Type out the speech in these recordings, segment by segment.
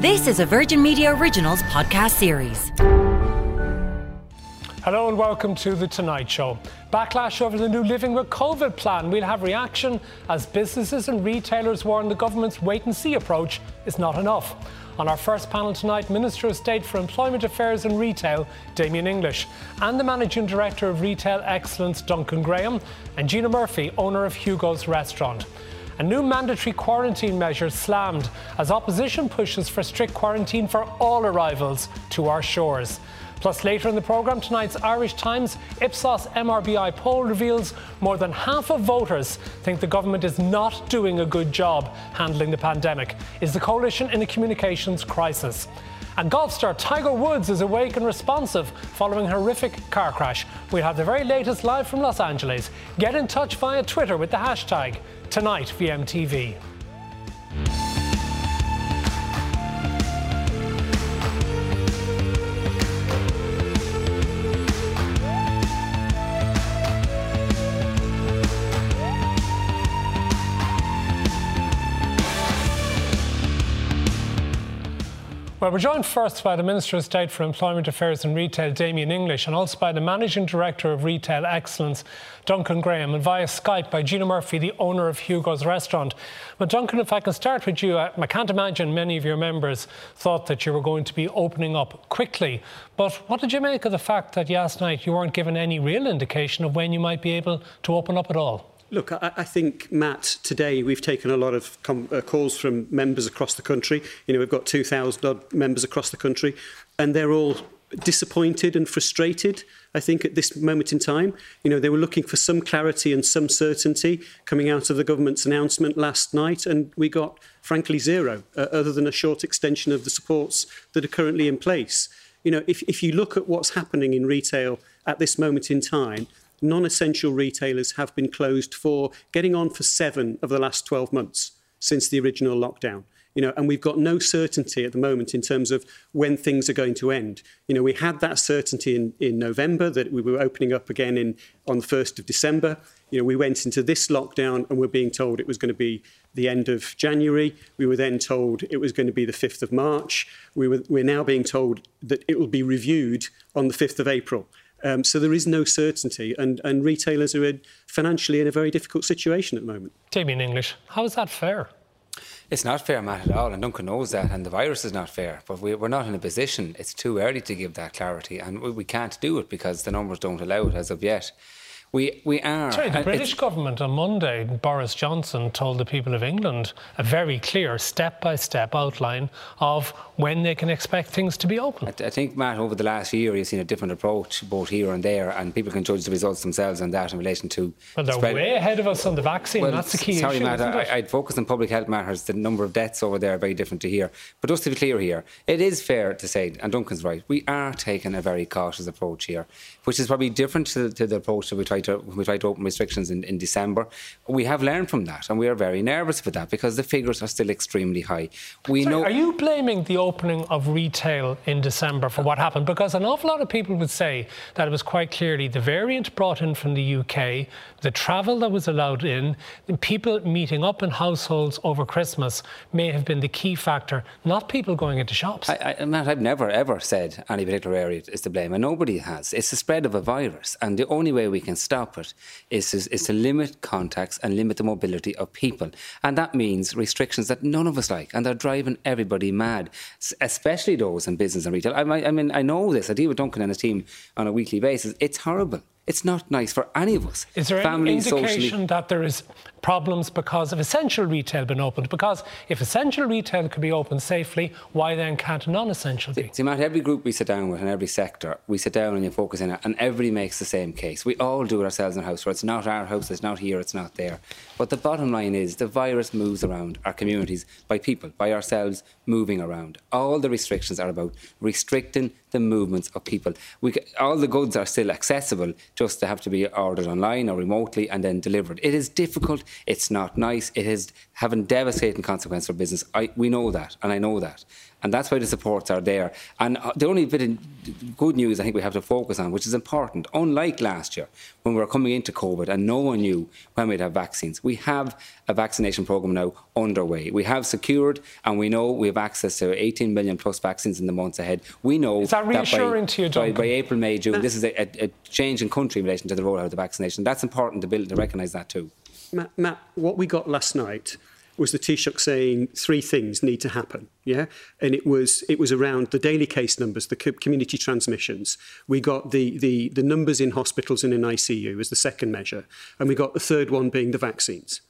This is a Virgin Media Originals podcast series. Hello and welcome to The Tonight Show. Backlash over the new Living with COVID plan. We'll have reaction as businesses and retailers warn the government's wait and see approach is not enough. On our first panel tonight, Minister of State for Employment Affairs and Retail, Damien English, and the Managing Director of Retail Excellence, Duncan Graham, and Gina Murphy, owner of Hugo's Restaurant. A new mandatory quarantine measure slammed as opposition pushes for strict quarantine for all arrivals to our shores. Plus, later in the programme, tonight's Irish Times Ipsos MRBI poll reveals more than half of voters think the government is not doing a good job handling the pandemic. Is the coalition in a communications crisis? And golf star Tiger Woods is awake and responsive following a horrific car crash. We have the very latest live from Los Angeles. Get in touch via Twitter with the hashtag Tonight VMTV. Well, we're joined first by the Minister of State for Employment Affairs and Retail, Damien English, and also by the Managing Director of Retail Excellence, Duncan Graham, and via Skype by Gina Murphy, the owner of Hugo's Restaurant. But Duncan, if I can start with you, uh, I can't imagine many of your members thought that you were going to be opening up quickly. But what did you make of the fact that last night you weren't given any real indication of when you might be able to open up at all? Look, I, I, think, Matt, today we've taken a lot of uh, calls from members across the country. You know, we've got 2,000 odd members across the country, and they're all disappointed and frustrated, I think, at this moment in time. You know, they were looking for some clarity and some certainty coming out of the government's announcement last night, and we got, frankly, zero, uh, other than a short extension of the supports that are currently in place. You know, if, if you look at what's happening in retail at this moment in time, non-essential retailers have been closed for getting on for seven of the last 12 months since the original lockdown. You know, and we've got no certainty at the moment in terms of when things are going to end. You know, we had that certainty in, in November that we were opening up again in on the 1st of December. You know, we went into this lockdown and we're being told it was going to be the end of January. We were then told it was going to be the 5th of March. We were, we're now being told that it will be reviewed on the 5th of April. Um, so there is no certainty, and, and retailers are in, financially in a very difficult situation at the moment. Damien English, how is that fair? It's not fair, Matt, at all, and Duncan knows that, and the virus is not fair. But we, are not in a position, it's too early to give that clarity, and we, we can't do it because the numbers don't allow it as of yet. We, we are. Sorry, the uh, British government on Monday, Boris Johnson told the people of England a very clear step by step outline of when they can expect things to be open. I, I, think, Matt, over the last year, you've seen a different approach both here and there, and people can judge the results themselves on that in relation to. Well, they're spread. way ahead of us on the vaccine. Well, That's the key sorry, issue. Matt, I, would focus on public health matters. The number of deaths over there are very different to here. But just to be clear here, it is fair to say, and Duncan's right, we are taking a very cautious approach here, which is probably different to, to the approach that we to, we try to open restrictions in, in December. We have learned from that, and we are very nervous for that because the figures are still extremely high. We Sorry, know. Are you blaming the opening of retail in December for what happened? Because an awful lot of people would say that it was quite clearly the variant brought in from the UK, the travel that was allowed in, people meeting up in households over Christmas may have been the key factor, not people going into shops. I, I, Matt, I've never ever said any particular area is to blame, and nobody has. It's the spread of a virus, and the only way we can stop it is, is, is to limit contacts and limit the mobility of people. And that means restrictions that none of us like, and they're driving everybody mad, especially those in business and retail. I, I mean, I know this. I deal with Duncan and his team on a weekly basis. It's horrible It's not nice for any of us. Is there Family, any indication socially, that there is problems because of essential retail being opened? Because if essential retail could be opened safely, why then can't non-essential be? See, Matt, every group we sit down with in every sector, we sit down and you focus in it, and everybody makes the same case. We all do it ourselves in our house, where it's not our house, it's not here, it's not there. But the bottom line is the virus moves around our communities by people, by ourselves moving around. All the restrictions are about restricting the movements of people. We, all the goods are still accessible, just they have to be ordered online or remotely and then delivered. It is difficult. It's not nice. It is having devastating consequences for business. I, we know that, and I know that. And that's why the supports are there. And uh, the only bit of good news I think we have to focus on, which is important, unlike last year when we were coming into COVID and no one knew when we'd have vaccines, we have a vaccination programme now underway. We have secured and we know we have access to 18 million plus vaccines in the months ahead. We know is that reassuring by, to you, by, by, April, May, June, this is a, a, a, change in country in relation to the rollout of the vaccination. That's important to, build, to recognise that too. Matt, Matt, what we got last night was the Taoiseach saying three things need to happen. Yeah, and it was it was around the daily case numbers, the community transmissions. We got the the the numbers in hospitals and in ICU as the second measure, and we got the third one being the vaccines.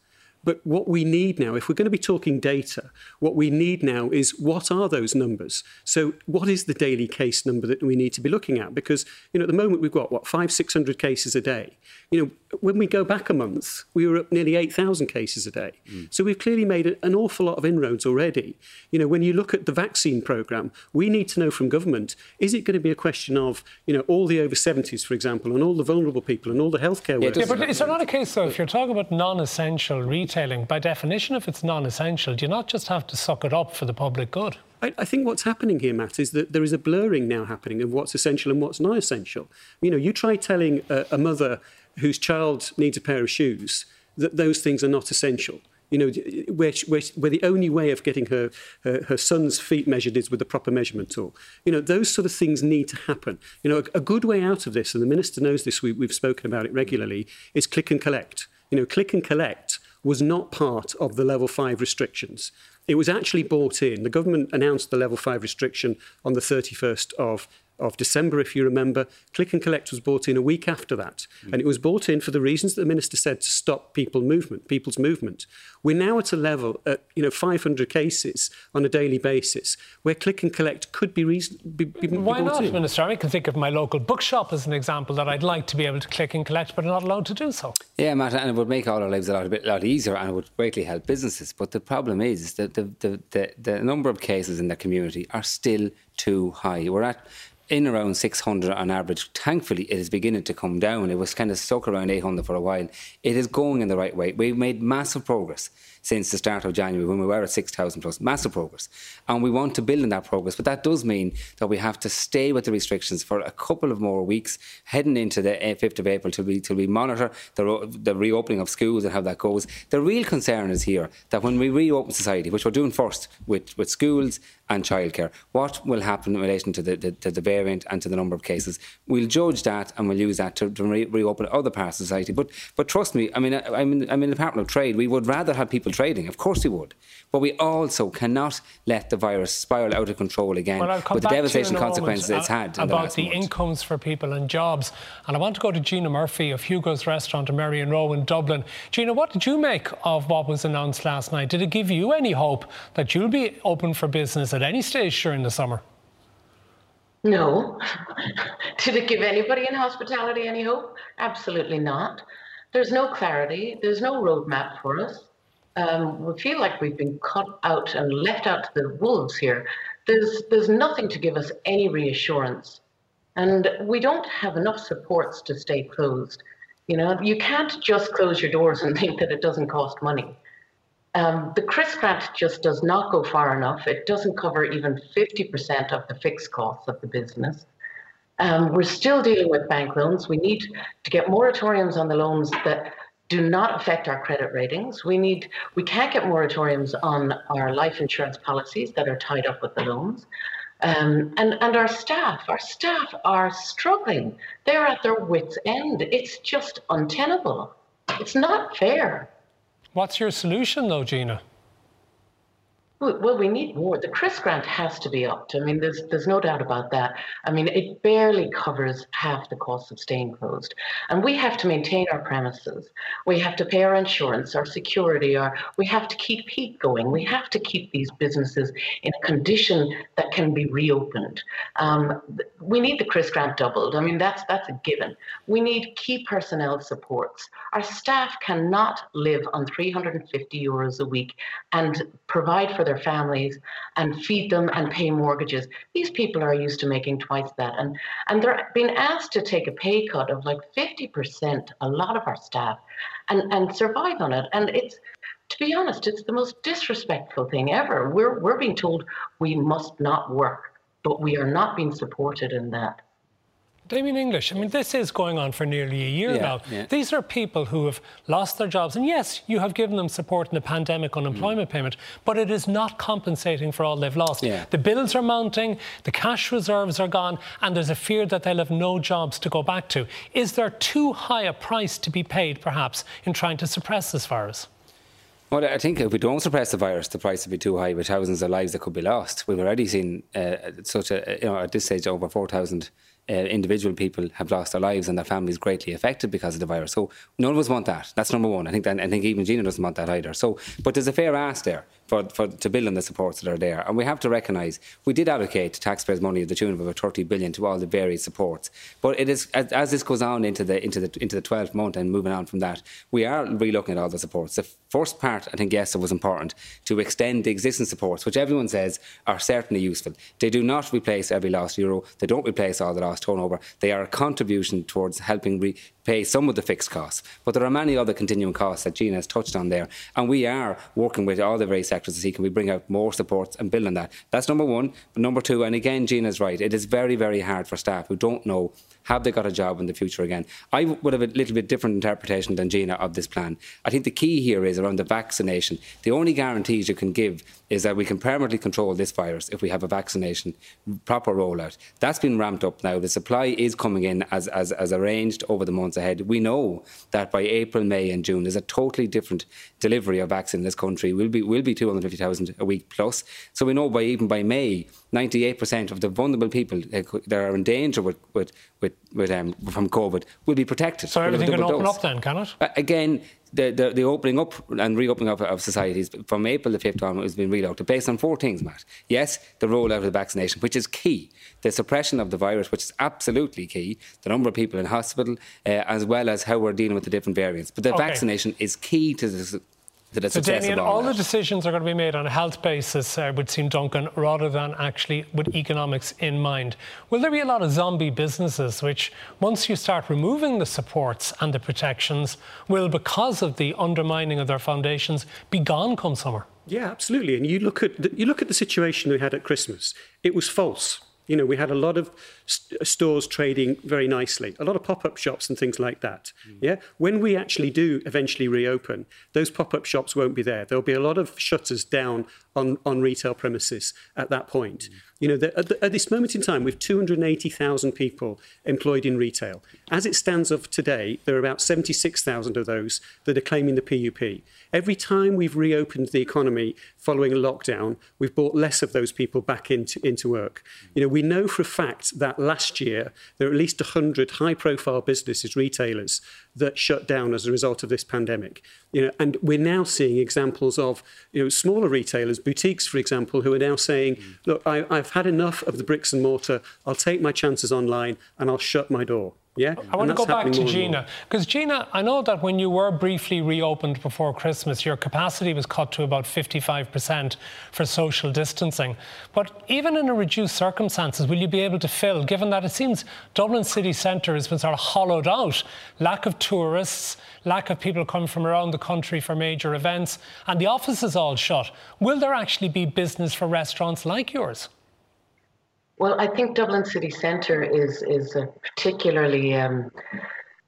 But what we need now, if we're going to be talking data, what we need now is what are those numbers? So what is the daily case number that we need to be looking at? Because, you know, at the moment we've got, what, five, 600 cases a day. You know, when we go back a month, we were up nearly 8,000 cases a day. Mm. So we've clearly made an awful lot of inroads already. You know, when you look at the vaccine programme, we need to know from government, is it going to be a question of, you know, all the over 70s, for example, and all the vulnerable people and all the healthcare workers? Yeah, but is there not a case, though, if you're talking about non-essential retailing, by definition, if it's non-essential, do you not just have to suck it up for the public good? I, think what's happening here, Matt, is that there is a blurring now happening of what's essential and what's not essential. You know, you try telling a, a mother whose child needs a pair of shoes that those things are not essential. You know, where, where, where the only way of getting her, her, her son's feet measured is with a proper measurement tool. You know, those sort of things need to happen. You know, a, a good way out of this, and the minister knows this, we, we've spoken about it regularly, is click and collect. You know, click and collect was not part of the level five restrictions. It was actually bought in. The government announced the level five restriction on the 31st of of December, if you remember. Click and collect was brought in a week after that. Mm. And it was brought in for the reasons that the minister said to stop people movement, people's movement. We're now at a level at you know 500 cases on a daily basis where click and collect could be reason. Be, be Why not, in. Minister? I can think of my local bookshop as an example that I'd like to be able to click and collect, but I'm not allowed to do so. Yeah, Matt, and it would make all our lives a lot, a bit, lot easier and it would greatly help businesses. But the problem is that the, the, the, the number of cases in the community are still too high. We're at in around 600 on average. Thankfully, it is beginning to come down. It was kind of stuck around 800 for a while. It is going in the right way. We've made massive progress since the start of January when we were at 6,000 plus. Massive progress. And we want to build on that progress. But that does mean that we have to stay with the restrictions for a couple of more weeks, heading into the eh, 5th of April till we, till we monitor the, the reopening of schools and how that goes. The real concern is here that when we reopen society, which we're doing first with, with schools and childcare, what will happen in relation to the, the, to the variant and to the number of cases? We'll judge that and we'll use that to, to re- reopen other parts of society. But, but trust me, I mean, I, I'm, in, I'm in the Department of Trade. We would rather have people trading. Of course we would. But we also cannot let the virus spiral out of control again well, with the devastating consequences it's uh, had. About the, the incomes for people and jobs. And I want to go to Gina Murphy of Hugo's Restaurant in Merrion Row in Dublin. Gina, what did you make of what was announced last night? Did it give you any hope that you'll be open for business at any stage during the summer? No. Did it give anybody in hospitality any hope? Absolutely not. There's no clarity. There's no roadmap for us um, we feel like we've been cut out and left out to the wolves here. There's there's nothing to give us any reassurance, and we don't have enough supports to stay closed. You know, you can't just close your doors and think that it doesn't cost money. Um, the CRIS grant just does not go far enough. It doesn't cover even 50% of the fixed costs of the business. Um, we're still dealing with bank loans. We need to get moratoriums on the loans that do not affect our credit ratings. We need we can't get moratoriums on our life insurance policies that are tied up with the loans. Um, and and our staff, our staff are struggling. They're at their wits' end. It's just untenable. It's not fair. What's your solution, though, Gina? Well, we need more. The Chris grant has to be upped. I mean, there's there's no doubt about that. I mean, it barely covers half the cost of staying closed, and we have to maintain our premises. We have to pay our insurance, our security, our we have to keep heat going. We have to keep these businesses in a condition that can be reopened. Um, we need the Chris grant doubled. I mean, that's that's a given. We need key personnel supports. Our staff cannot live on 350 euros a week and provide for their families and feed them and pay mortgages. These people are used to making twice that. And, and they're being asked to take a pay cut of like 50%, a lot of our staff, and, and survive on it. And it's, to be honest, it's the most disrespectful thing ever. We're, we're being told we must not work, but we are not being supported in that. Damien English, I mean, this is going on for nearly a year yeah, now. Yeah. These are people who have lost their jobs. And yes, you have given them support in the pandemic unemployment mm. payment, but it is not compensating for all they've lost. Yeah. The bills are mounting, the cash reserves are gone, and there's a fear that they'll have no jobs to go back to. Is there too high a price to be paid, perhaps, in trying to suppress this virus? Well, I think if we don't suppress the virus, the price will be too high with thousands of lives that could be lost. We've already seen uh, such a, you know, at this stage, over 4,000 uh, individual people have lost their lives and their families greatly affected because of the virus. So none of us want that. That's number one. I think that, I think even Gina doesn't want that either. So, but there's a fair ask there for, for to build on the supports that are there. And we have to recognise we did allocate taxpayers' money at the tune of about 30 billion to all the various supports. But it is as, as this goes on into the into the into the 12th month and moving on from that, we are relooking at all the supports. The first part, I think, yes, it was important to extend the existing supports, which everyone says are certainly useful. They do not replace every lost euro. They don't replace all the lost turnover. They are a contribution towards helping re- pay some of the fixed costs. But there are many other continuing costs that Gina has touched on there. And we are working with all the various sectors to see can we bring out more supports and build on that. That's number one. But number two, and again, Gina's right, it is very, very hard for staff who don't know have they got a job in the future again? I would have a little bit different interpretation than Gina of this plan. I think the key here is around the vaccination. The only guarantees you can give is that we can permanently control this virus if we have a vaccination proper rollout. That's been ramped up now. The supply is coming in as, as, as arranged over the months ahead. We know that by April, May, and June, there's a totally different delivery of vaccine in this country. We'll be, we'll be 250,000 a week plus. So we know by even by May, 98% of the vulnerable people that are in danger with, with, with, with um, from COVID will be protected. So everything can open dose. up then, can it? Uh, again, the, the, the, opening up and reopening up of societies from April the 5th on has been relooked based on four things, Matt. Yes, the rollout of the vaccination, which is key. The suppression of the virus, which is absolutely key. The number of people in hospital, uh, as well as how we're dealing with the different variants. But the okay. vaccination is key to the that it's so Damien, all that. the decisions are going to be made on a health basis, uh, would seem, Duncan, rather than actually with economics in mind. Will there be a lot of zombie businesses which, once you start removing the supports and the protections, will, because of the undermining of their foundations, be gone come summer? Yeah, absolutely. And you look at the, you look at the situation we had at Christmas. It was false. You know, we had a lot of st- stores trading very nicely, a lot of pop up shops and things like that. Mm. Yeah. When we actually do eventually reopen, those pop up shops won't be there. There'll be a lot of shutters down on, on retail premises at that point. You know, the, at, the, at, this moment in time, with 280,000 people employed in retail, as it stands of today, there are about 76,000 of those that are claiming the PUP. Every time we've reopened the economy following a lockdown, we've brought less of those people back into, into work. You know, we know for a fact that last year there are at least 100 high-profile businesses, retailers, that shut down as a result of this pandemic. You know, and we're now seeing examples of you know, smaller retailers, boutiques, for example, who are now saying, mm. look, I, I've had enough of the bricks and mortar. I'll take my chances online and I'll shut my door. Yeah, I want to go back to Gina because Gina, I know that when you were briefly reopened before Christmas, your capacity was cut to about 55% for social distancing. But even in a reduced circumstances, will you be able to fill? Given that it seems Dublin city centre has been sort of hollowed out, lack of tourists, lack of people coming from around the country for major events, and the office is all shut. Will there actually be business for restaurants like yours? Well, I think Dublin city centre is is a particularly um,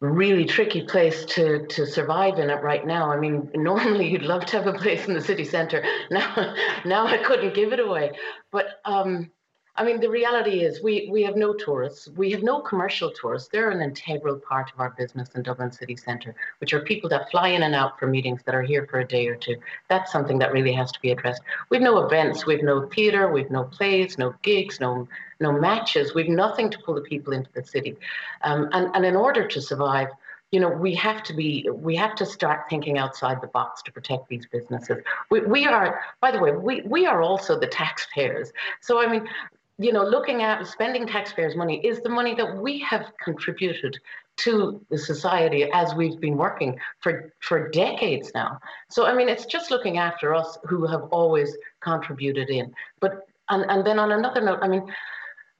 really tricky place to to survive in it right now. I mean, normally you'd love to have a place in the city centre. Now, now I couldn't give it away. But um, I mean, the reality is we, we have no tourists. We have no commercial tourists. They're an integral part of our business in Dublin City Centre, which are people that fly in and out for meetings that are here for a day or two. That's something that really has to be addressed. We've no events, we've no theatre, we've no plays, no gigs, no no matches. We've nothing to pull the people into the city. Um, and, and in order to survive, you know, we have to be, we have to start thinking outside the box to protect these businesses. We, we are, by the way, we, we are also the taxpayers. So, I mean, you know, looking at spending taxpayers' money is the money that we have contributed to the society as we've been working for, for decades now. So, I mean, it's just looking after us who have always contributed in. But, and, and then on another note, I mean,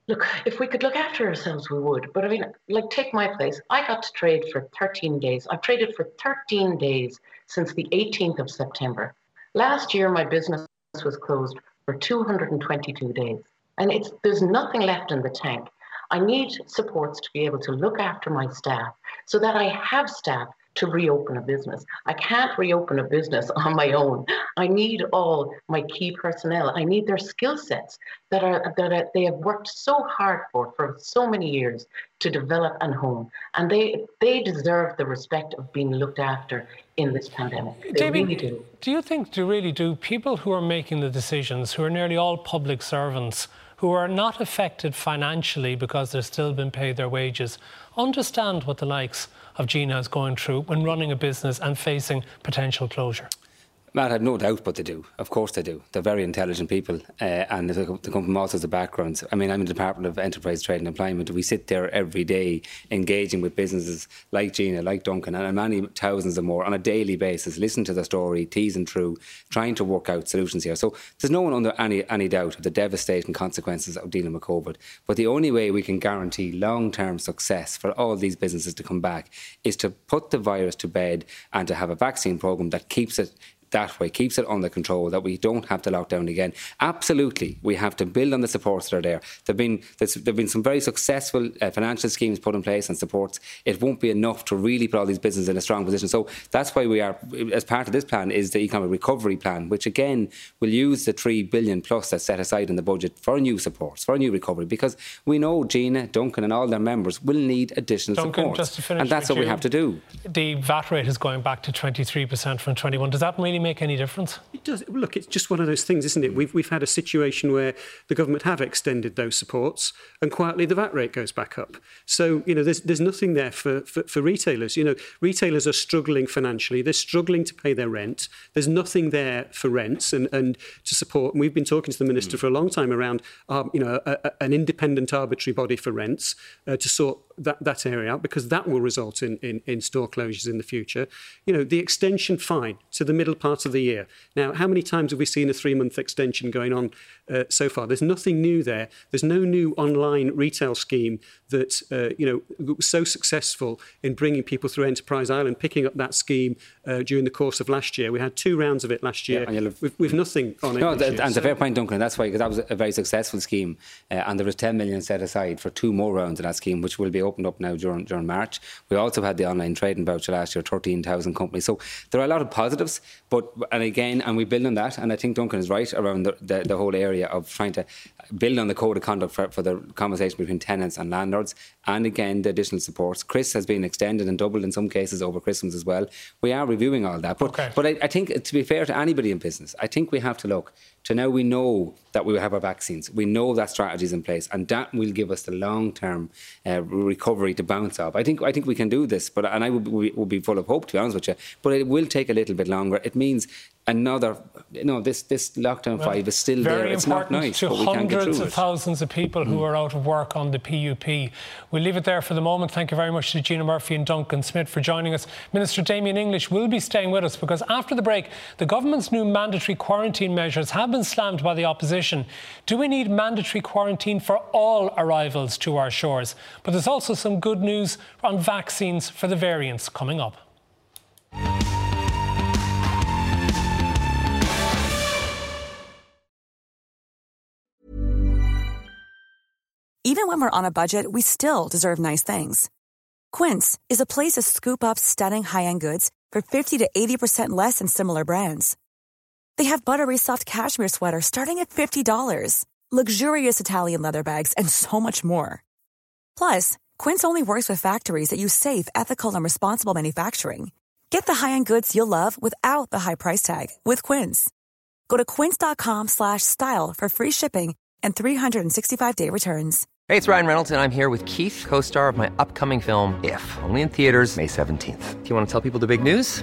look, if we could look after ourselves, we would. But I mean, like, take my place. I got to trade for 13 days. I've traded for 13 days since the 18th of September. Last year, my business was closed for 222 days and it's there's nothing left in the tank. I need supports to be able to look after my staff so that I have staff to reopen a business. I can't reopen a business on my own. I need all my key personnel. I need their skill sets that are that are, they have worked so hard for for so many years to develop and hone, and they they deserve the respect of being looked after in this pandemic. They David, really do. Do you think, do really do people who are making the decisions, who are nearly all public servants? Who are not affected financially because they're still being paid their wages understand what the likes of Gina is going through when running a business and facing potential closure? Matt, I've no doubt, but they do. Of course they do. They're very intelligent people, uh, and they come from all sorts of backgrounds. I mean, I'm in the Department of Enterprise, Trade and Employment. We sit there every day engaging with businesses like Gina, like Duncan, and many thousands of more on a daily basis, listen to the story, teasing through, trying to work out solutions here. So there's no one under any, any doubt of the devastating consequences of dealing with COVID. But the only way we can guarantee long term success for all these businesses to come back is to put the virus to bed and to have a vaccine programme that keeps it that way, keeps it under control, that we don't have to lock down again. Absolutely, we have to build on the supports that are there. There've been there've been some very successful uh, financial schemes put in place and supports. It won't be enough to really put all these businesses in a strong position. So that's why we are, as part of this plan, is the economic recovery plan, which again will use the three billion plus that's set aside in the budget for new supports, for a new recovery, because we know Gina, Duncan, and all their members will need additional Duncan, support, and that's what you, we have to do. The VAT rate is going back to 23% from 21. Does that really make any difference? It does. Look, it's just one of those things, isn't it? We've, we've had a situation where the government have extended those supports and quietly the VAT rate goes back up. So, you know, there's, there's nothing there for, for, for retailers. You know, retailers are struggling financially. They're struggling to pay their rent. There's nothing there for rents and, and to support. And we've been talking to the minister mm. for a long time around, um, you know, a, a, an independent arbitrary body for rents uh, to sort that, that area out because that will result in, in, in store closures in the future. You know, the extension fine to the middle part of the year. Now, how many times have we seen a three month extension going on uh, so far? There's nothing new there. There's no new online retail scheme that, uh, you know, was so successful in bringing people through Enterprise Ireland, picking up that scheme uh, during the course of last year. We had two rounds of it last year yeah, with, with, nothing on it. No, and it's a fair point, Duncan. That's why, because that was a very successful scheme. Uh, and there was 10 million set aside for two more rounds of that scheme, which will be opened up now during, during March. We also had the online trading voucher last year, 13,000 companies. So there are a lot of positives, but, and again, and we build on that. And I think Duncan is right around the, the, the whole area of trying to build on the code of conduct for, for the conversation between tenants and landlords. And again, the additional supports. Chris has been extended and doubled in some cases over Christmas as well. We are reviewing all that. But, okay. but I, I think, to be fair to anybody in business, I think we have to look to now we know that we will have our vaccines. We know that strategy is in place, and that will give us the long term uh, recovery to bounce off. I think I think we can do this, but and I would, would be full of hope to be honest with you. But it will take a little bit longer. It means another you know this this lockdown well, five is still there it's not nice to but we hundreds of it. thousands of people who mm. are out of work on the PUP we'll leave it there for the moment thank you very much to Gina Murphy and Duncan Smith for joining us Minister Damien English will be staying with us because after the break the government's new mandatory quarantine measures have been slammed by the opposition do we need mandatory quarantine for all arrivals to our shores but there's also some good news on vaccines for the variants coming up Even when we're on a budget, we still deserve nice things. Quince is a place to scoop up stunning high end goods for 50 to 80% less than similar brands. They have buttery soft cashmere sweaters starting at $50 luxurious Italian leather bags, and so much more. Plus, Quince only works with factories that use safe, ethical, and responsible manufacturing. Get the high-end goods you'll love without the high price tag with Quince. Go to quince.com/style for free shipping and 365-day returns. Hey, it's Ryan Reynolds, and I'm here with Keith, co-star of my upcoming film If, only in theaters May 17th. Do you want to tell people the big news?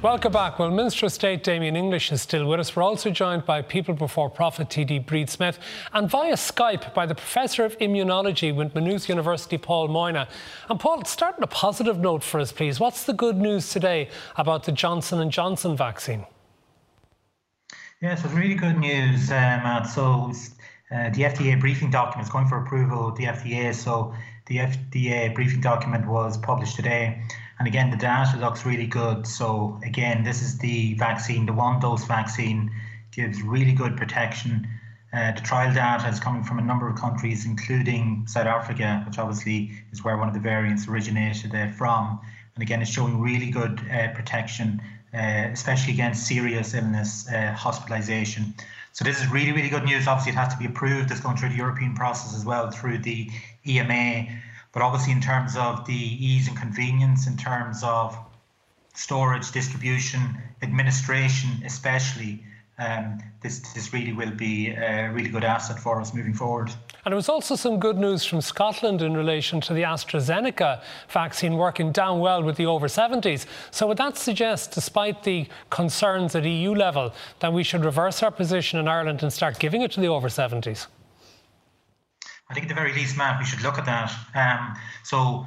Welcome back. Well, Minister of State Damien English is still with us. We're also joined by People Before Profit TD Bríd Smith and via Skype by the Professor of Immunology with Maynooth University, Paul Moynagh. And Paul, start on a positive note for us, please. What's the good news today about the Johnson & Johnson vaccine? Yes, it's really good news, uh, Matt. So uh, the FDA briefing document is going for approval with the FDA. So the FDA briefing document was published today. And again, the data looks really good. So again, this is the vaccine, the one dose vaccine gives really good protection. Uh, the trial data is coming from a number of countries, including South Africa, which obviously is where one of the variants originated uh, from. And again, it's showing really good uh, protection, uh, especially against serious illness, uh, hospitalization. So this is really, really good news. Obviously, it has to be approved. It's going through the European process as well through the EMA. But obviously, in terms of the ease and convenience, in terms of storage, distribution, administration, especially, um, this this really will be a really good asset for us moving forward. And there was also some good news from Scotland in relation to the AstraZeneca vaccine working down well with the over 70s. So would that suggest, despite the concerns at EU level, that we should reverse our position in Ireland and start giving it to the over 70s? I think at the very least, Matt, we should look at that. Um, so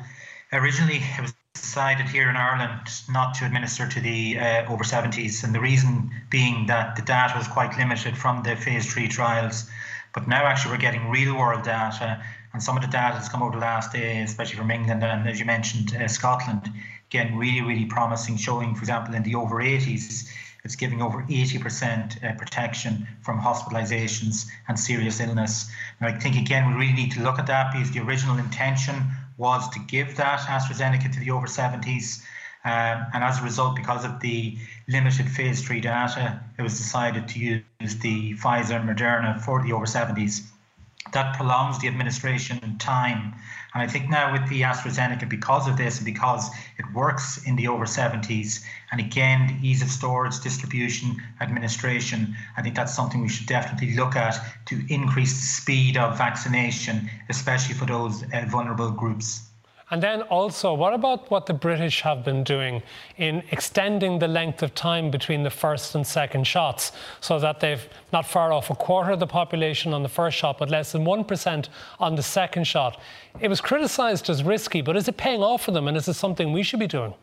originally it was decided here in Ireland not to administer to the uh, over 70s, and the reason being that the data was quite limited from the phase three trials. But now actually we're getting real world data, and some of the data that's come over the last day, especially from England and as you mentioned, uh, Scotland, again really really promising, showing, for example, in the over 80s it's giving over 80% uh, protection from hospitalizations and serious illness. And I think, again, we really need to look at that because the original intention was to give that AstraZeneca to the over 70s. Um, and as a result, because of the limited phase three data, it was decided to use the Pfizer and Moderna for the over 70s. That prolongs the administration time and I think now with the AstraZeneca, because of this and because it works in the over 70s, and again, the ease of storage, distribution, administration, I think that's something we should definitely look at to increase the speed of vaccination, especially for those uh, vulnerable groups. And then also, what about what the British have been doing in extending the length of time between the first and second shots so that they've not far off a quarter of the population on the first shot, but less than 1% on the second shot? It was criticised as risky, but is it paying off for them and is it something we should be doing?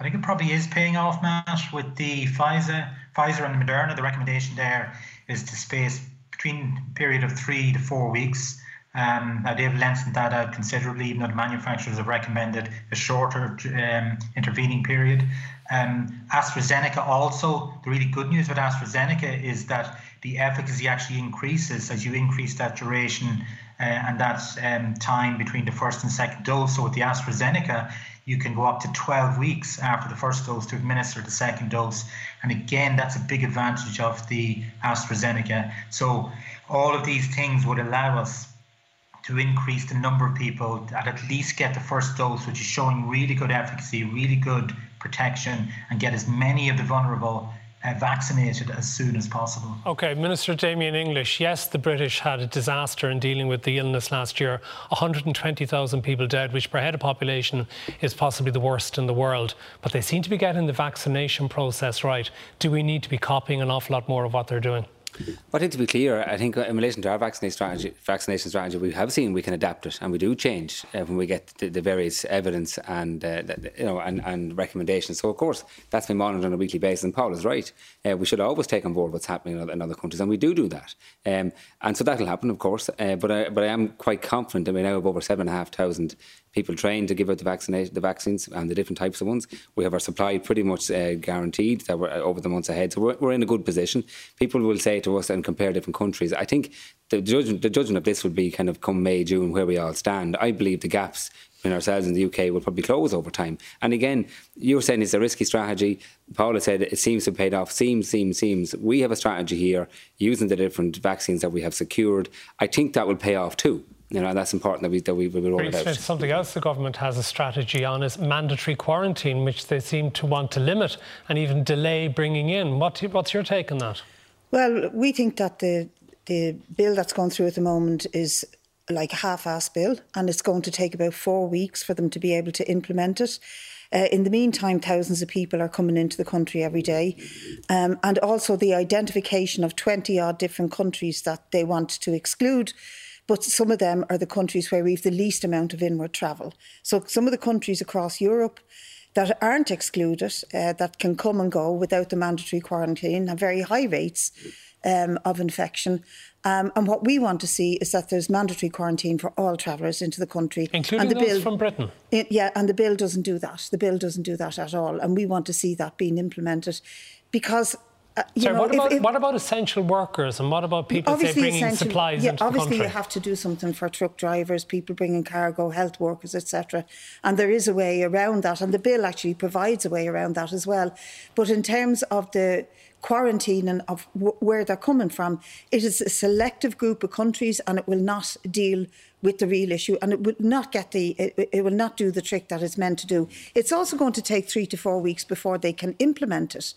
I think it probably is paying off, Matt, with the Pfizer, Pfizer and Moderna. The recommendation there is to space between period of three to four weeks um, now they've lengthened that out considerably, even though the manufacturers have recommended a shorter um, intervening period. Um, AstraZeneca also, the really good news with AstraZeneca is that the efficacy actually increases as you increase that duration uh, and that um, time between the first and second dose. So with the AstraZeneca, you can go up to 12 weeks after the first dose to administer the second dose. And again, that's a big advantage of the AstraZeneca. So all of these things would allow us to increase the number of people that at least get the first dose, which is showing really good efficacy, really good protection, and get as many of the vulnerable uh, vaccinated as soon as possible. OK, Minister Damien English, yes, the British had a disaster in dealing with the illness last year. 120,000 people dead, which per head of population is possibly the worst in the world. But they seem to be getting the vaccination process right. Do we need to be copying an awful lot more of what they're doing? I think to be clear, I think in relation to our vaccination strategy, vaccination strategy, we have seen we can adapt it and we do change uh, when we get the, the various evidence and uh, the, you know and, and, recommendations. So of course that's been monitored on a weekly basis. And Paul is right. Uh, we should always take on board what's happening in other, countries, and we do do that. Um, and so that'll happen, of course. Uh, but I, but I am quite confident. I mean, now have over seven and a half thousand people trained to give out the vaccination, the vaccines and the different types of ones. We have our supply pretty much uh, guaranteed that we're uh, over the months ahead. So we're, we're in a good position. People will say to us and compare different countries. I think the judgment, the judgment of this would be kind of come May, June, where we all stand. I believe the gaps between ourselves and the UK will probably close over time. And again, you're saying it's a risky strategy. Paula said it seems to have paid off. Seems, seems, seems. We have a strategy here using the different vaccines that we have secured. I think that will pay off too you know, that's important that we that we, we roll it out. Something else the government has a strategy on is mandatory quarantine, which they seem to want to limit and even delay bringing in. What, what's your take on that? Well, we think that the the bill that's gone through at the moment is like a half-ass bill, and it's going to take about four weeks for them to be able to implement it. Uh, in the meantime, thousands of people are coming into the country every day. Um, and also the identification of 20 odd different countries that they want to exclude but some of them are the countries where we've the least amount of inward travel. So some of the countries across Europe that aren't excluded, uh, that can come and go without the mandatory quarantine, have very high rates um, of infection. Um, and what we want to see is that there's mandatory quarantine for all travellers into the country, including and the those bill, from Britain. It, yeah, and the bill doesn't do that. The bill doesn't do that at all, and we want to see that being implemented because uh, Sorry, know, what, about, if, if, what about essential workers and what about people say, bringing supplies yeah, into the country? Obviously, you have to do something for truck drivers, people bringing cargo, health workers, etc. And there is a way around that, and the bill actually provides a way around that as well. But in terms of the quarantine and of w- where they're coming from, it is a selective group of countries, and it will not deal with the real issue and it will not get the it, it, will not do the trick that it's meant to do. It's also going to take 3 to 4 weeks before they can implement it.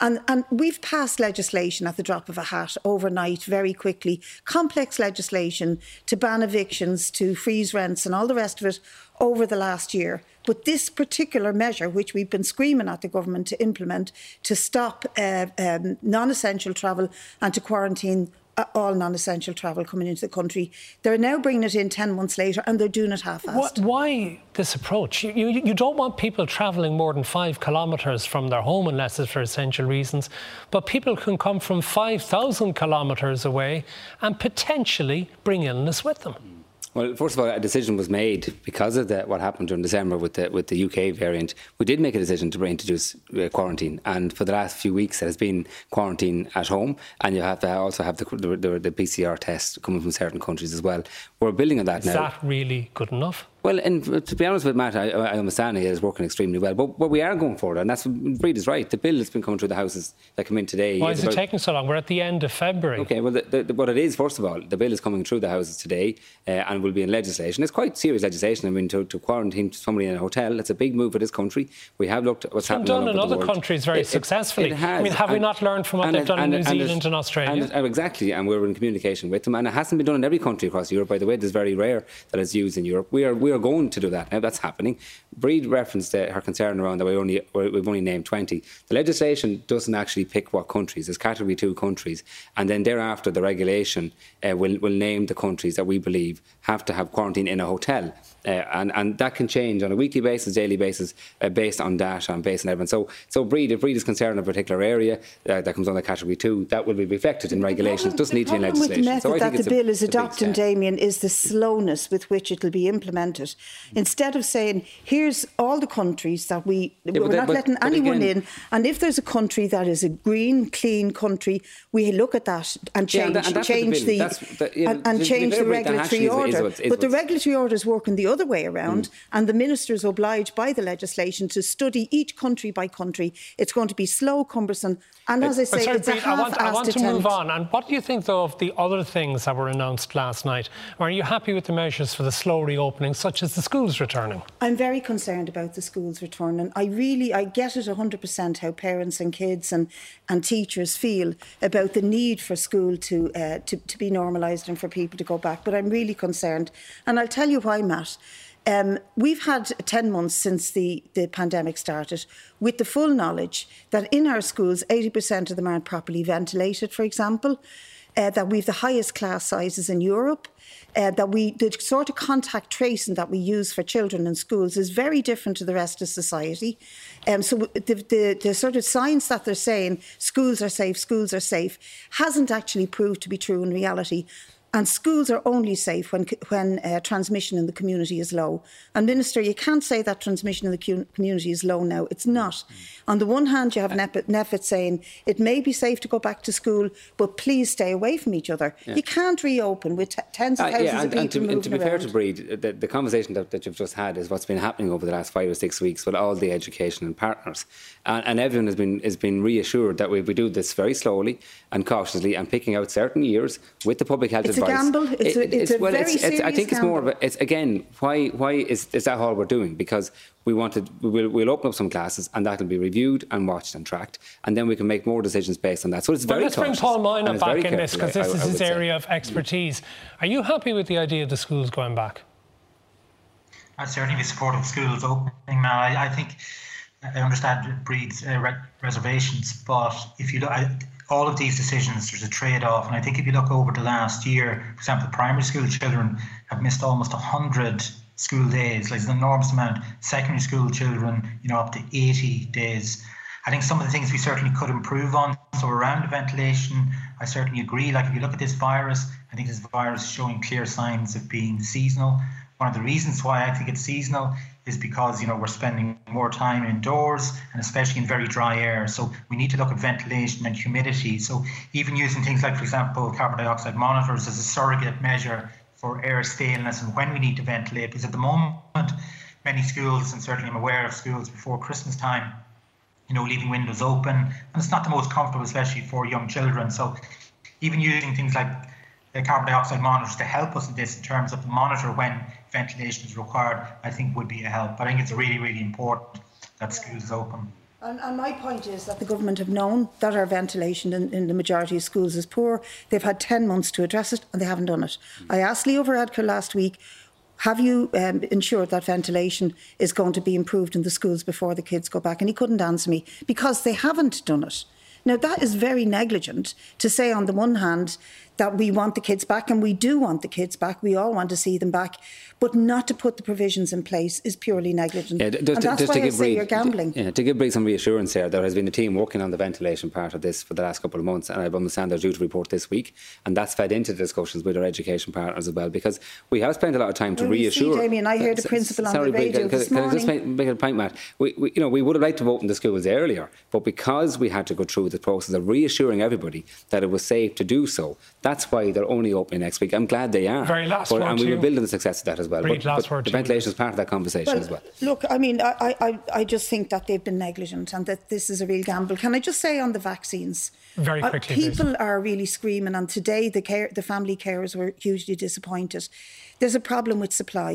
And, and we've passed legislation at the drop of a hat overnight, very quickly, complex legislation to ban evictions, to freeze rents, and all the rest of it over the last year. But this particular measure, which we've been screaming at the government to implement to stop uh, um, non essential travel and to quarantine all non-essential travel coming into the country. They're now bringing it in 10 months later and they're doing it half-assed. Why this approach? You, you, you don't want people travelling more than five kilometres from their home unless it's for essential reasons, but people can come from 5,000 kilometres away and potentially bring illness with them. Well, first of all, a decision was made because of the, what happened during December with the with the UK variant. We did make a decision to reintroduce uh, quarantine, and for the last few weeks, it has been quarantine at home, and you have to also have the, the, the PCR test coming from certain countries as well. We're building on that Is now. Is that really good enough? Well, and to be honest with Matt, I, I understand he is working extremely well, but, but we are going forward, and that's Bríd is right. The bill that's been coming through the houses that come in today. Why is, is it taking so long? We're at the end of February. Okay, well, the, the, what it is, first of all, the bill is coming through the houses today uh, and will be in legislation. It's quite serious legislation. I mean, to, to quarantine somebody in a hotel, it's a big move for this country. We have looked at what's it's happening done in other countries very it, successfully. It, has. I mean, have and, we not learned from what they've done in New Zealand and, Australia? And exactly, and we're in communication with them, and it hasn't been done in every country across Europe. By the way, it's very rare that is used in Europe. We are we are going to do that now. That's happening. Bríd referenced uh, her concern around that we only we've only named 20. The legislation doesn't actually pick what countries. It's category two countries, and then thereafter the regulation uh, will will name the countries that we believe have to have quarantine in a hotel. Uh, and and that can change on a weekly basis, daily basis, uh, based on data and based on everything. So so Bríd if Bríd is concerned in a particular area uh, that comes under category two, that will be reflected in regulations. It doesn't need to be in legislation. The method so that the bill is adopting, Damien, is the slowness with which it will be implemented. Instead of saying here's all the countries that we yeah, we're not but, letting but anyone again, in, and if there's a country that is a green, clean country, we look at that and change yeah, and that, and change the, the and, and change the regulatory order. Is, is, is but the regulatory order is working the other way around, mm. and the ministers obliged by the legislation to study each country by country. It's going to be slow, cumbersome, and as I say, sorry, it's a I want, I want to move on. And what do you think, though, of the other things that were announced last night? Are you happy with the measures for the slow reopening, such as the schools returning? I'm very concerned about the schools returning. I really, I get it 100% how parents and kids and, and teachers feel about the need for school to, uh, to, to be normalised and for people to go back. But I'm really concerned. And I'll tell you why, Matt Um, we've had 10 months since the, the pandemic started with the full knowledge that in our schools, 80% of them aren't properly ventilated, for example, uh, that we've the highest class sizes in Europe. Uh, that we the sort of contact tracing that we use for children in schools is very different to the rest of society. Um, so the, the, the sort of science that they're saying schools are safe, schools are safe, hasn't actually proved to be true in reality. And schools are only safe when when uh, transmission in the community is low. And minister, you can't say that transmission in the community is low now. It's not. On the one hand, you have NPHET saying it may be safe to go back to school, but please stay away from each other. Yeah. You can't reopen with t- tens of uh, thousands yeah, and, of people and to, moving and to be around. fair to Bríd, the, the conversation that, that, you've just had is what's been happening over the last five or six weeks with all the education and partners, and, and everyone has been has been reassured that we, we do this very slowly and cautiously and picking out certain years with the public health it's advice. A gamble. It's a, it's, it's, well, very it's, it's, I think gamble. it's more of a, it's again why why is, is that all we're doing because we wanted we'll, we'll open up some classes and that'll be reviewed and watched and tracked and then we can make more decisions based on that. So it's very. Well, let's bring Paul Moynagh back in this because this I, is I his area say. of expertise. Are you happy with the idea of the schools going back? I'd certainly be supportive of schools opening now. I, I think I understand Bríd's uh, re- reservations, but if you look, I, all of these decisions, there's a trade-off, and I think if you look over the last year, for example, primary school children have missed almost hundred school days. Like, an enormous amount. Secondary school children, you know, up to 80 days. I think some of the things we certainly could improve on. So around ventilation, I certainly agree. Like if you look at this virus, I think this virus is showing clear signs of being seasonal. One of the reasons why I think it's seasonal is because you know we're spending more time indoors and especially in very dry air. So we need to look at ventilation and humidity. So even using things like, for example, carbon dioxide monitors as a surrogate measure for air staleness and when we need to ventilate. Because at the moment, many schools, and certainly I'm aware of schools before Christmas time, you know, leaving windows open, and it's not the most comfortable, especially for young children. So even using things like the carbon dioxide monitors to help us in this in terms of monitor when ventilation is required, I think would be a help. But I think it's really, really important that schools open. And, and, my point is that the government have known that our ventilation in, in, the majority of schools is poor. They've had 10 months to address it and they haven't done it. Mm. I asked Leo Varadkar last week, have you um, ensured that ventilation is going to be improved in the schools before the kids go back? And he couldn't answer me because they haven't done it. Now, that is very negligent to say, on the one hand, that we want the kids back, and we do want the kids back. We all want to see them back, but not to put the provisions in place is purely negligent. Yeah, just, and that's just why to give I say you're gambling. Yeah, to give Bríd some reassurance here, there has been a team working on the ventilation part of this for the last couple of months, and I understand they're due to report this week, and that's fed into the discussions with our education partners as well, because we have spent a lot of time to well, reassure. See, Damien, I heard the principal on sorry, the radio this can, morning. Can I just make, make a point, Matt? We, we, you know, we would have liked to open the schools earlier, but because we had to go through the process of reassuring everybody that it was safe to do so, that's why they're only opening next week. I'm glad they are. Very last but, word And we to will build on the success of that as well. Bríd, But, last but word the to you. ventilation is part of that conversation well, as well. Look, I mean, I, I, I just think that they've been negligent and that this is a real gamble. Can I just say on the vaccines? Very uh, quickly, people please. are really screaming, and today the care, the family carers were hugely disappointed. There's a problem with supply,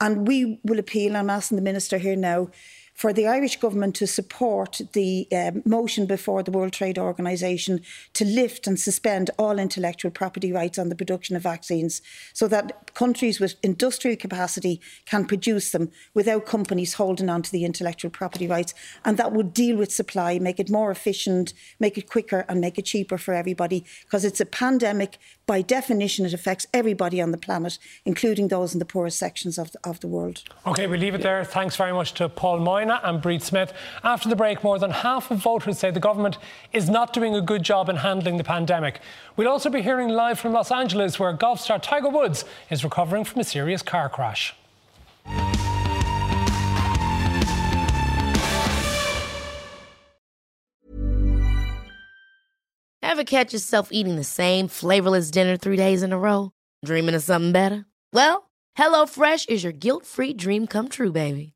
and we will appeal. I'm asking the minister here now for the Irish government to support the um, motion before the World Trade Organization to lift and suspend all intellectual property rights on the production of vaccines so that countries with industrial capacity can produce them without companies holding on to the intellectual property rights. And that would deal with supply, make it more efficient, make it quicker, and make it cheaper for everybody because it's a pandemic. By definition, it affects everybody on the planet, including those in the poorest sections of the, of the world. OK, we leave it there. Thanks very much to Paul Moynagh and Bríd Smith. After the break, more than half of voters say the government is not doing a good job in handling the pandemic. We'll also be hearing live from Los Angeles, where golf star Tiger Woods is recovering from a serious car crash. Ever catch yourself eating the same flavorless dinner three days in a row? Dreaming of something better? Well, HelloFresh is your guilt-free dream come true, baby.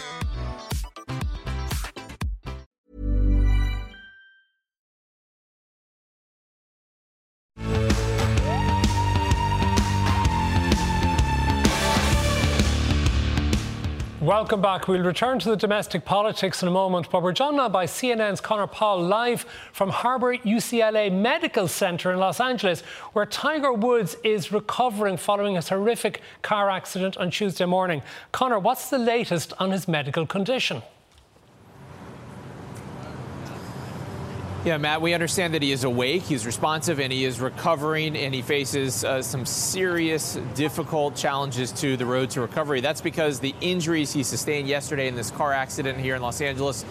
Welcome back. We'll return to the domestic politics in a moment, but we're joined now by CNN's Connor Powell live from Harbour UCLA Medical Center in Los Angeles, where Tiger Woods is recovering following his horrific car accident on Tuesday morning. Connor, what's the latest on his medical condition? Yeah, Matt, we understand that he is awake, he's responsive, and he is recovering, and he faces uh, some serious, difficult challenges to the road to recovery. That's because the injuries he sustained yesterday in this car accident here in Los Angeles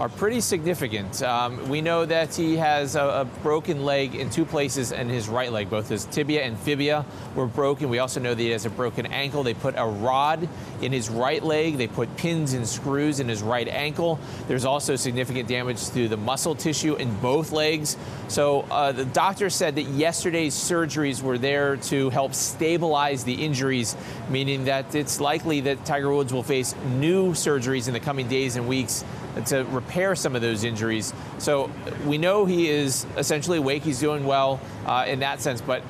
are pretty significant. Um, we know that he has a, a, broken leg in two places and his right leg. Both his tibia and fibia were broken. We also know that he has a broken ankle. They put a rod in his right leg. They put pins and screws in his right ankle. There's also significant damage to the muscle tissue in both legs. So uh, the doctor said that yesterday's surgeries were there to help stabilize the injuries, meaning that it's likely that Tiger Woods will face new surgeries in the coming days and weeks to repair some of those injuries. So we know he is essentially awake. He's doing well uh, in that sense, but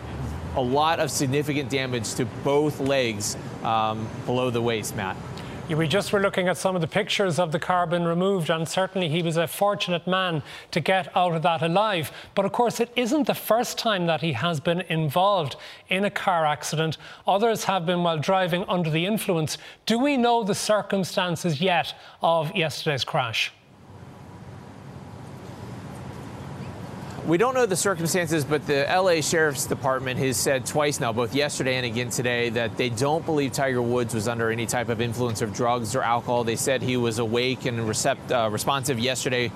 a lot of significant damage to both legs um, below the waist, Matt. We just were looking at some of the pictures of the carbon removed, and certainly he was a fortunate man to get out of that alive. But of course, it isn't the first time that he has been involved in a car accident. Others have been while driving under the influence. Do we know the circumstances yet of yesterday's crash? We don't know the circumstances, but the LA Sheriff's Department has said twice now, both yesterday and again today, that they don't believe Tiger Woods was under any type of influence of drugs or alcohol. They said he was awake and recept, uh, responsive yesterday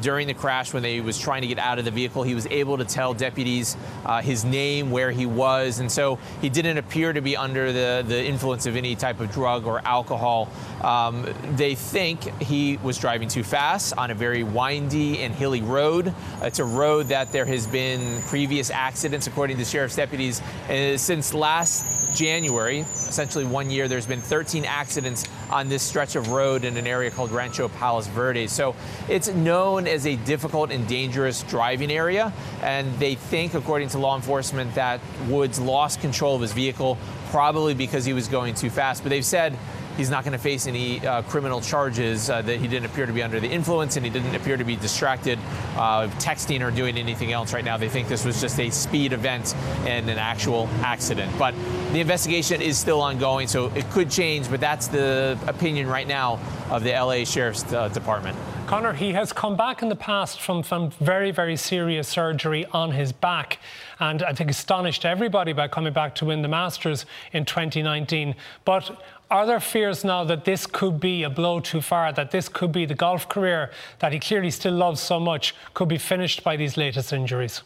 during the crash when they was trying to get out of the vehicle. He was able to tell deputies uh, his name, where he was, and so he didn't appear to be under the, the influence of any type of drug or alcohol. Um, they think he was driving too fast on a very windy and hilly road. It's a road that there has been previous accidents, according to sheriff's deputies. And since last January, essentially one year, there's been 13 accidents on this stretch of road in an area called Rancho Palos Verdes. So it's known as a difficult and dangerous driving area. And they think, according to law enforcement, that Woods lost control of his vehicle, probably because he was going too fast. But they've said he's not going to face any uh, criminal charges, uh, that he didn't appear to be under the influence and he didn't appear to be distracted, uh, texting or doing anything else right now. They think this was just a speed event and an actual accident. But the investigation is still ongoing, so it could change, but that's the opinion right now of the LA Sheriff's uh, Department. Connor, he has come back in the past from some very, very serious surgery on his back. And I think astonished everybody by coming back to win the Masters in 2019. But are there fears now that this could be a blow too far, that this could be the golf career that he clearly still loves so much, could be finished by these latest injuries?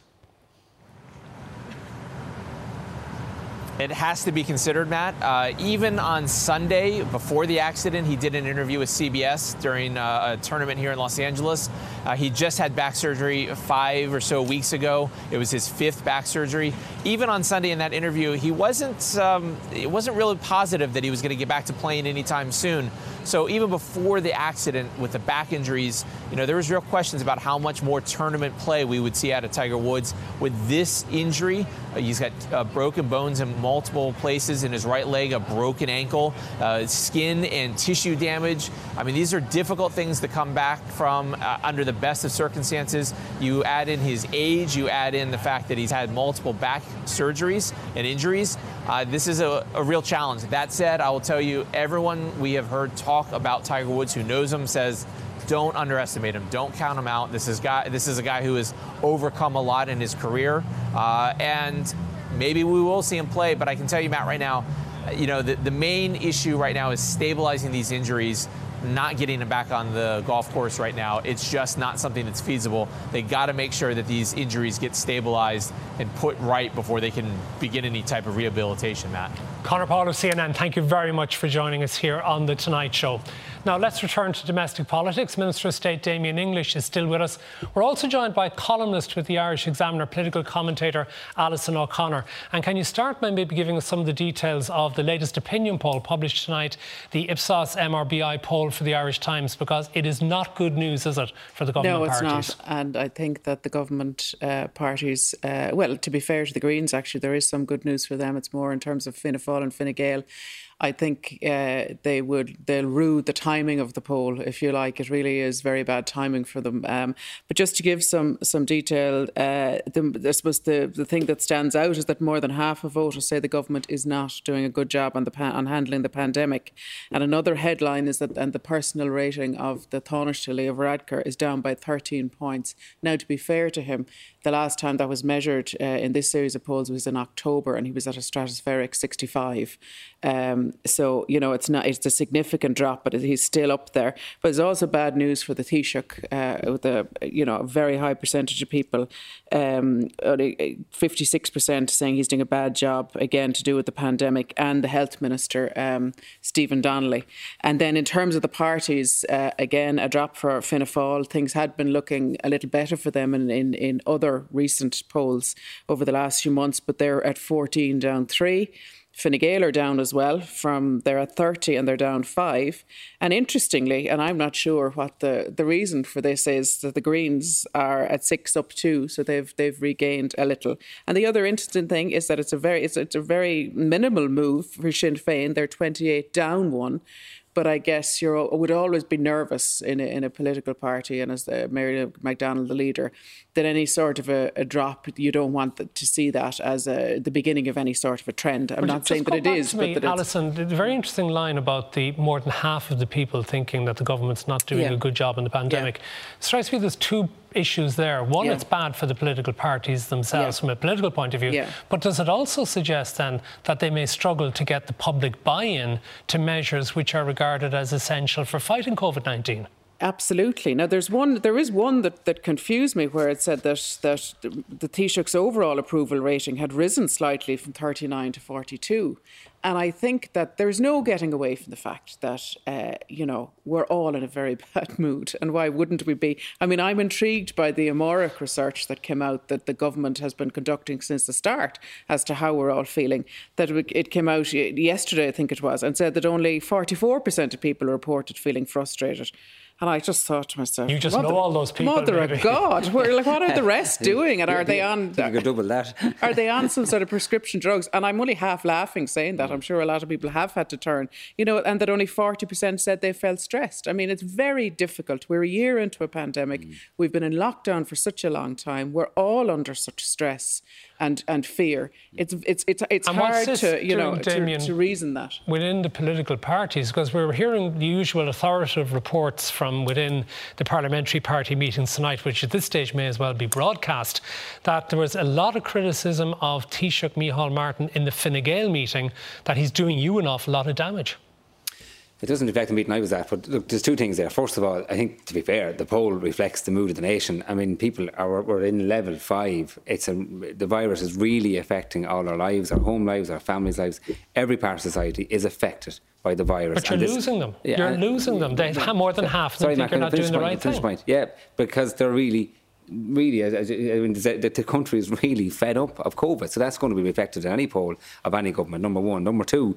It has to be considered, Matt. Uh, even on Sunday, before the accident, he did an interview with CBS during uh, a tournament here in Los Angeles. Uh, he just had back surgery five or so weeks ago. It was his fifth back surgery. Even on Sunday in that interview, he wasn't. Um, it wasn't really positive that he was going to get back to playing anytime soon. So even before the accident with the back injuries, you know, there was real questions about how much more tournament play we would see out of Tiger Woods with this injury. Uh, he's got uh, broken bones in multiple places in his right leg, a broken ankle, uh, skin and tissue damage. I mean, these are difficult things to come back from uh, under the best of circumstances. You add in his age, you add in the fact that he's had multiple back surgeries and injuries. Uh, this is a, a real challenge. That said, I will tell you, everyone we have heard talk about Tiger Woods who knows him says don't underestimate him. Don't count him out. This is guy. This is a guy who has overcome a lot in his career, uh, and maybe we will see him play. But I can tell you, Matt, right now, you know, the, the main issue right now is stabilizing these injuries not getting him back on the golf course right now. It's just not something that's feasible. They got to make sure that these injuries get stabilized and put right before they can begin any type of rehabilitation, Matt. Connor Powell of CNN, thank you very much for joining us here on The Tonight Show. Now, let's return to domestic politics. Minister of State Damien English is still with us. We're also joined by columnist with the Irish Examiner, political commentator Alison O'Connor. And can you start by maybe giving us some of the details of the latest opinion poll published tonight, the Ipsos MRBI poll for the Irish Times? Because it is not good news, is it, for the government parties? No, it's not. And I think that the government uh, parties, uh, well, to be fair to the Greens, actually, there is some good news for them. It's more in terms of Fianna Fáil and Fine Gael. I think uh, they would they'll rue the timing of the poll, if you like. It really is very bad timing for them. Um, but just to give some some detail, uh, the, I suppose the the thing that stands out is that more than half of voters say the government is not doing a good job on the on handling the pandemic. And another headline is that and the personal rating of the Taoiseach of Varadkar is down by 13 points. Now, to be fair to him, the last time that was measured uh, in this series of polls was in October, and he was at a stratospheric 65. Um, so you know it's not it's a significant drop, but he's still up there. But it's also bad news for the Taoiseach, uh, with a you know a very high percentage of people, um, 56% saying he's doing a bad job again to do with the pandemic, and the health minister um, Stephen Donnelly. And then in terms of the parties, uh, again a drop for Fianna Fáil. Things had been looking a little better for them in in, in other recent polls over the last few months, but they're at 14 down three. Fine Gael are down as well from they're at 30 and they're down five. And interestingly, and I'm not sure what the, the reason for this is that the Greens are at six up two, so they've they've regained a little. And the other interesting thing is that it's a very it's, it's a very minimal move for Sinn Féin. They're 28 down one, but I guess you would always be nervous in a, in a political party, and as the Mary McDonald, the leader, that any sort of a, a drop, you don't want the, to see that as a, the beginning of any sort of a trend. I'm not saying that it is, me, but that Alison, the very interesting line about the more than half of the people thinking that the government's not doing Yeah. a good job in the pandemic. Strikes me there's two issues there. One, Yeah. it's bad for the political parties themselves Yeah. from a political point of view. Yeah. But does it also suggest then that they may struggle to get the public buy-in to measures which are regarded as essential for fighting COVID-19? Absolutely. Now, there's one. There is one that, that confused me, where it said that that the Taoiseach's overall approval rating had risen slightly from 39 to 42, and I think that there's no getting away from the fact that uh, you know we're all in a very bad mood, and why wouldn't we be? I mean, I'm intrigued by the Amárach research that came out that the government has been conducting since the start as to how we're all feeling. That it it came out yesterday, I think it was, and said that only 44% of people reported feeling frustrated. And I just thought to myself, You just mother, know all those people, Mother maybe." of God, where, like, what are the rest doing? And are they on? You could double that. Are they on some sort of prescription drugs? And I'm only half laughing saying that. I'm sure a lot of people have had to turn, you know, and that only 40% said they felt stressed. I mean, it's very difficult. We're a year into a pandemic. Mm. We've been in lockdown for such a long time. We're all under such stress and, and fear. It's it's it's it's And hard to you know doing, to, to reason that. within the political parties because we were hearing the usual authoritative reports from within the parliamentary party meetings tonight, which at this stage may as well be broadcast, that there was a lot of criticism of Taoiseach Micheál Martin in the Fine Gael meeting that he's doing you an awful lot of damage. It doesn't affect the meeting I was at, but look, there's two things there. First of all, I think to be fair, the poll reflects the mood of the nation. I mean, people are we're in level five. It's a, the virus is really affecting all our lives, our home lives, our families' lives. Every part of society is affected by the virus. But you're this- losing them. Yeah, you're losing them. They have more than half of Sorry, think you're not doing the right thing. point. Yeah, because they're really, really, I mean, the country is really fed up of COVID. So that's going to be reflected in any poll of any government. Number one. Number two,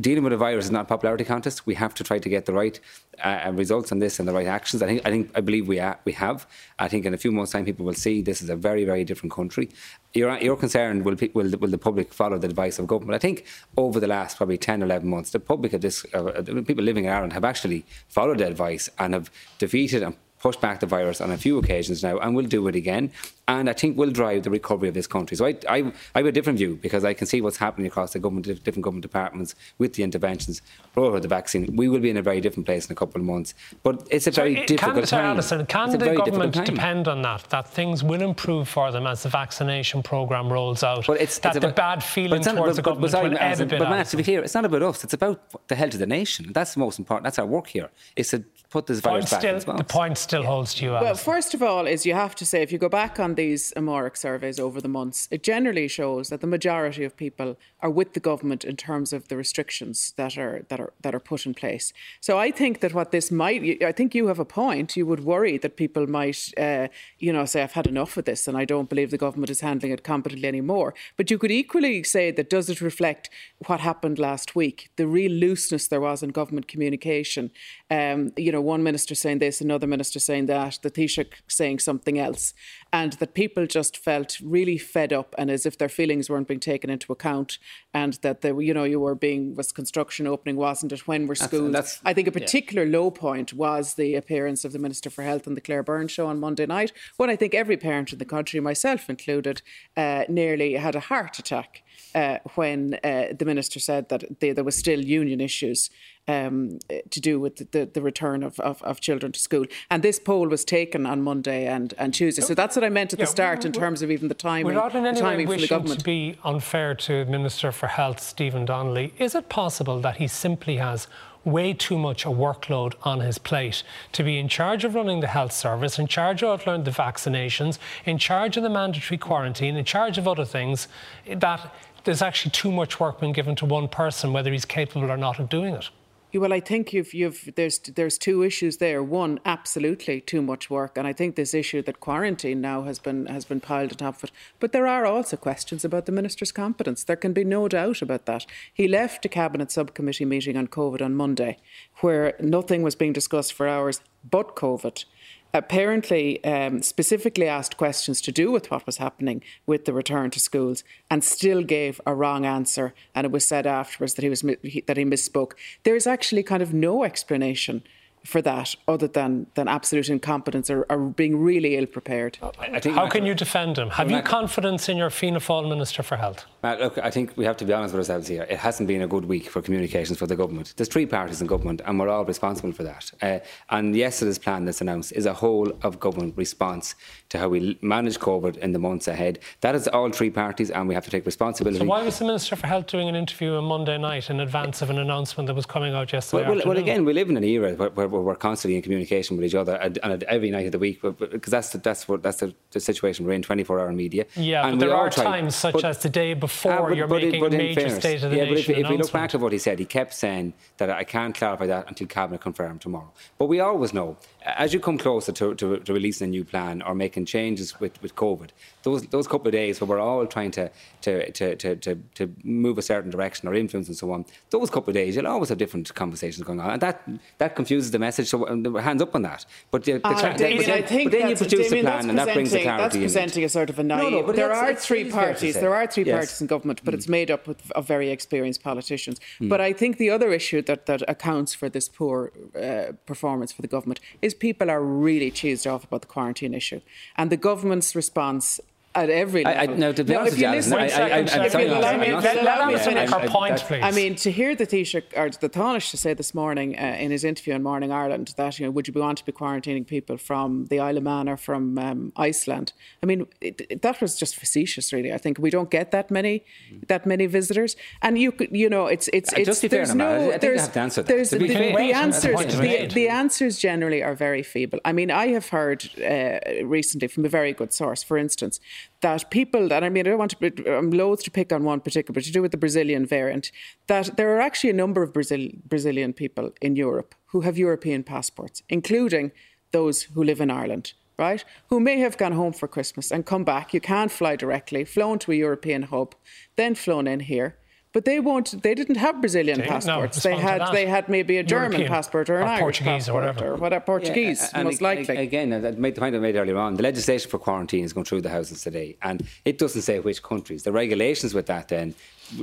dealing with a virus is not a popularity contest. We have to try to get the right uh, results on this and the right actions. I think, I think, I believe we are, we have. I think in a few months' time, people will see this is a very, very different country. You're, concerned will, will, the public follow the advice of government? I think over the last probably 10, 11 months, the public of this, uh, the people living in Ireland have actually followed the advice and have defeated and pushed back the virus on a few occasions now and will do it again. And I think will drive the recovery of this country. So I, I, I have a different view because I can see what's happening across the government, different government departments with the interventions, roll out the vaccine. We will be in a very different place in a couple of months. But it's a very So, difficult can, sorry, time. Alison, can It's the government depend on that? That things will improve for them as the vaccination programme rolls out. But it's, that it's the about- bad but feeling not- towards but- the but- but government sorry, will ebb Alison, a bit. But Matt, Alison. to be clear, it's not about us. It's about the health of the nation. That's the most important. That's our work here. Is to put this Point virus back still, the point still holds to you, Well, first of all, is you have to say if you go back on these Amárach surveys over the months, it generally shows that the majority of people are with the government in terms of the restrictions that are that are that are put in place. So I think that what this might, I think you have a point. You would worry that people might, uh, you know, say I've had enough of this and I don't believe the government is handling it competently anymore. But you could equally say that does it reflect what happened last week, the real looseness there was in government communication. Um, you know, one minister saying this, another minister saying that, the Taoiseach saying something else, and that that people just felt really fed up and as if their feelings weren't being taken into account, and that they, you know, you were being was construction opening, wasn't it? When were schools? That's, that's, I think a particular yeah. low point was the appearance of the Minister for Health on the Claire Byrne show on Monday night, when I think every parent in the country, myself included, uh, nearly had a heart attack uh, when uh, the minister said that they, there was still union issues um, to do with the, the return of, of, of, children to school. And this poll was taken on Monday and, and Tuesday. So that's what I meant at yeah, the start in terms of even the timing. We're not in any way wishing to be unfair to Minister for Health, Stephen Donnelly. Is it possible that he simply has way too much a workload on his plate to be in charge of running the health service, in charge of the vaccinations, in charge of the mandatory quarantine, in charge of other things, that there's actually too much work being given to one person, whether he's capable or not of doing it. Well, I think you've, you've there's there's two issues there. One, absolutely too much work, and I think this issue that quarantine now has been has been piled on top of it. But there are also questions about the minister's competence. There can be no doubt about that. He left a cabinet subcommittee meeting on COVID on Monday, where nothing was being discussed for hours but COVID apparently um, specifically asked questions to do with what was happening with the return to schools and still gave a wrong answer and it was said afterwards that he was that he misspoke. There is actually kind of no explanation for that other than, than absolute incompetence or, or being really ill prepared. How can you defend him? Have you confidence in your Fianna Fáil Minister for Health? Matt, look, I think we have to be honest with ourselves here. It hasn't been a good week for communications for the government. There's three parties in government and we're all responsible for that. Uh, and yesterday's plan that's announced is a whole of government response to how we manage COVID in the months ahead. That is all three parties and we have to take responsibility. So why was the Minister for Health doing an interview on Monday night in advance of an announcement that was coming out yesterday well, well, well again, we live in an era where, where we're constantly in communication with each other and, and every night of the week because that's the, that's what that's the, the, situation we're in 24 hour media. Yeah and but there are try, times such but, as the day before uh, but, you're but making major fairness, state of the yeah, nation but if, if we look back to what he said he kept saying that I can't clarify that until cabinet confirmed tomorrow. But we always know as you come closer to, to, to, releasing a new plan or making changes with, with COVID, those those couple of days where we're all trying to to, to, to, to, to move a certain direction or influence and so on, those couple of days you'll always have different conversations going on, and that that confuses the message. So um, hands up on that. But, the, the, uh, Damien, I think but then you produce Damien, a plan, and that brings the clarity. That's presenting a sort of a naive. No, no, but there are three parties. There are three yes. parties in government, but mm. it's made up of, of very experienced politicians. Mm. But I think the other issue that that accounts for this poor uh, performance for the government is people are really cheesed off about the quarantine issue, and the government's response at every level. I, I, no, to be no, honest, Janice, I, I, I, I'm sorry, let me, let, let me finish her point, please. I mean, to hear the Taoiseach, or the Taoiseach to say this morning uh, in his interview on Morning Ireland that, you know, would you want to be quarantining people from the Isle of Man or from um, Iceland? I mean, it, it, that was just facetious, really. I think we don't get that many that many visitors. And you you know, it's, it's, it's, just there's fair, no, I there's, have to answer that. There's, the, the, answers, the, the, answers generally are very feeble. I mean, I have heard uh, recently from a very good source, for instance, that people, and I mean, I don't want to, I'm um, loath to pick on one particular, but to do with the Brazilian variant, that there are actually a number of Brazil, Brazilian people in Europe who have European passports, including those who live in Ireland, right? Who may have gone home for Christmas and come back. You can't fly directly, flown to a European hub, then flown in here but they won't. They didn't have Brazilian they, passports. No, they had they had maybe a German European, passport or an or Irish Portuguese passport or whatever, or whatever Portuguese yeah, most likely. Again, that made the point I made earlier on. The legislation for quarantine is going through the houses today, and it doesn't say which countries. The regulations with that then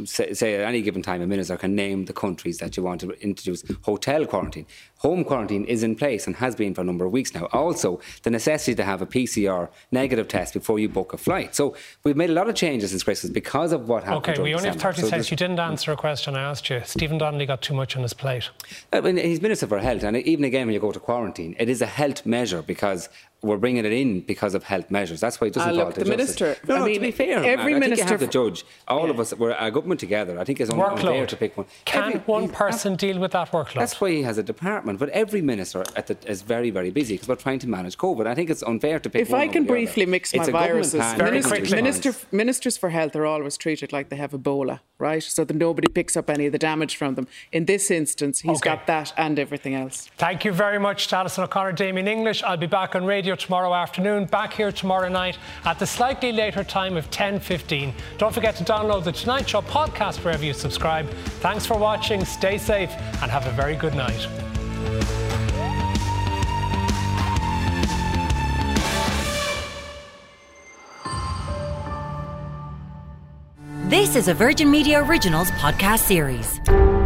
say, say, at any given time a minister can name the countries that you want to introduce hotel quarantine. Home quarantine is in place and has been for a number of weeks now. Also, the necessity to have a PCR negative test before you book a flight. So we've made a lot of changes since Christmas because of what happened. Okay, we only December. have 30 so seconds. You didn't answer a question I asked you. Stephen Donnelly got too much on his plate. Uh, I mean, he's Minister for Health, and even again, when you go to quarantine, it is a health measure because we're bringing it in because of health measures. That's why it doesn't uh, look, fall the minister. No, no, I mean, to be fair, every man, minister I think you have to judge. All yeah. of us, we're a government together. I think it's workload. unfair to pick one. Can every, one person deal with that workload? That's why he has a department. But every minister the, is very, very busy because we're trying to manage COVID. I think it's unfair to pick. One. If I can briefly other. mix my viruses, minister, minister, ministers for health are always treated like they have Ebola, right? So that nobody picks up any of the damage from them. In this instance, he's okay. got that and everything else. Thank you very much, Alison O'Connor, Damien English. I'll be back on radio here tomorrow afternoon, back here tomorrow night at the slightly later time of 10.15. Don't forget to download the Tonight Show podcast wherever you subscribe. Thanks for watching, stay safe, and have a very good night. This is a Virgin Media Originals podcast series.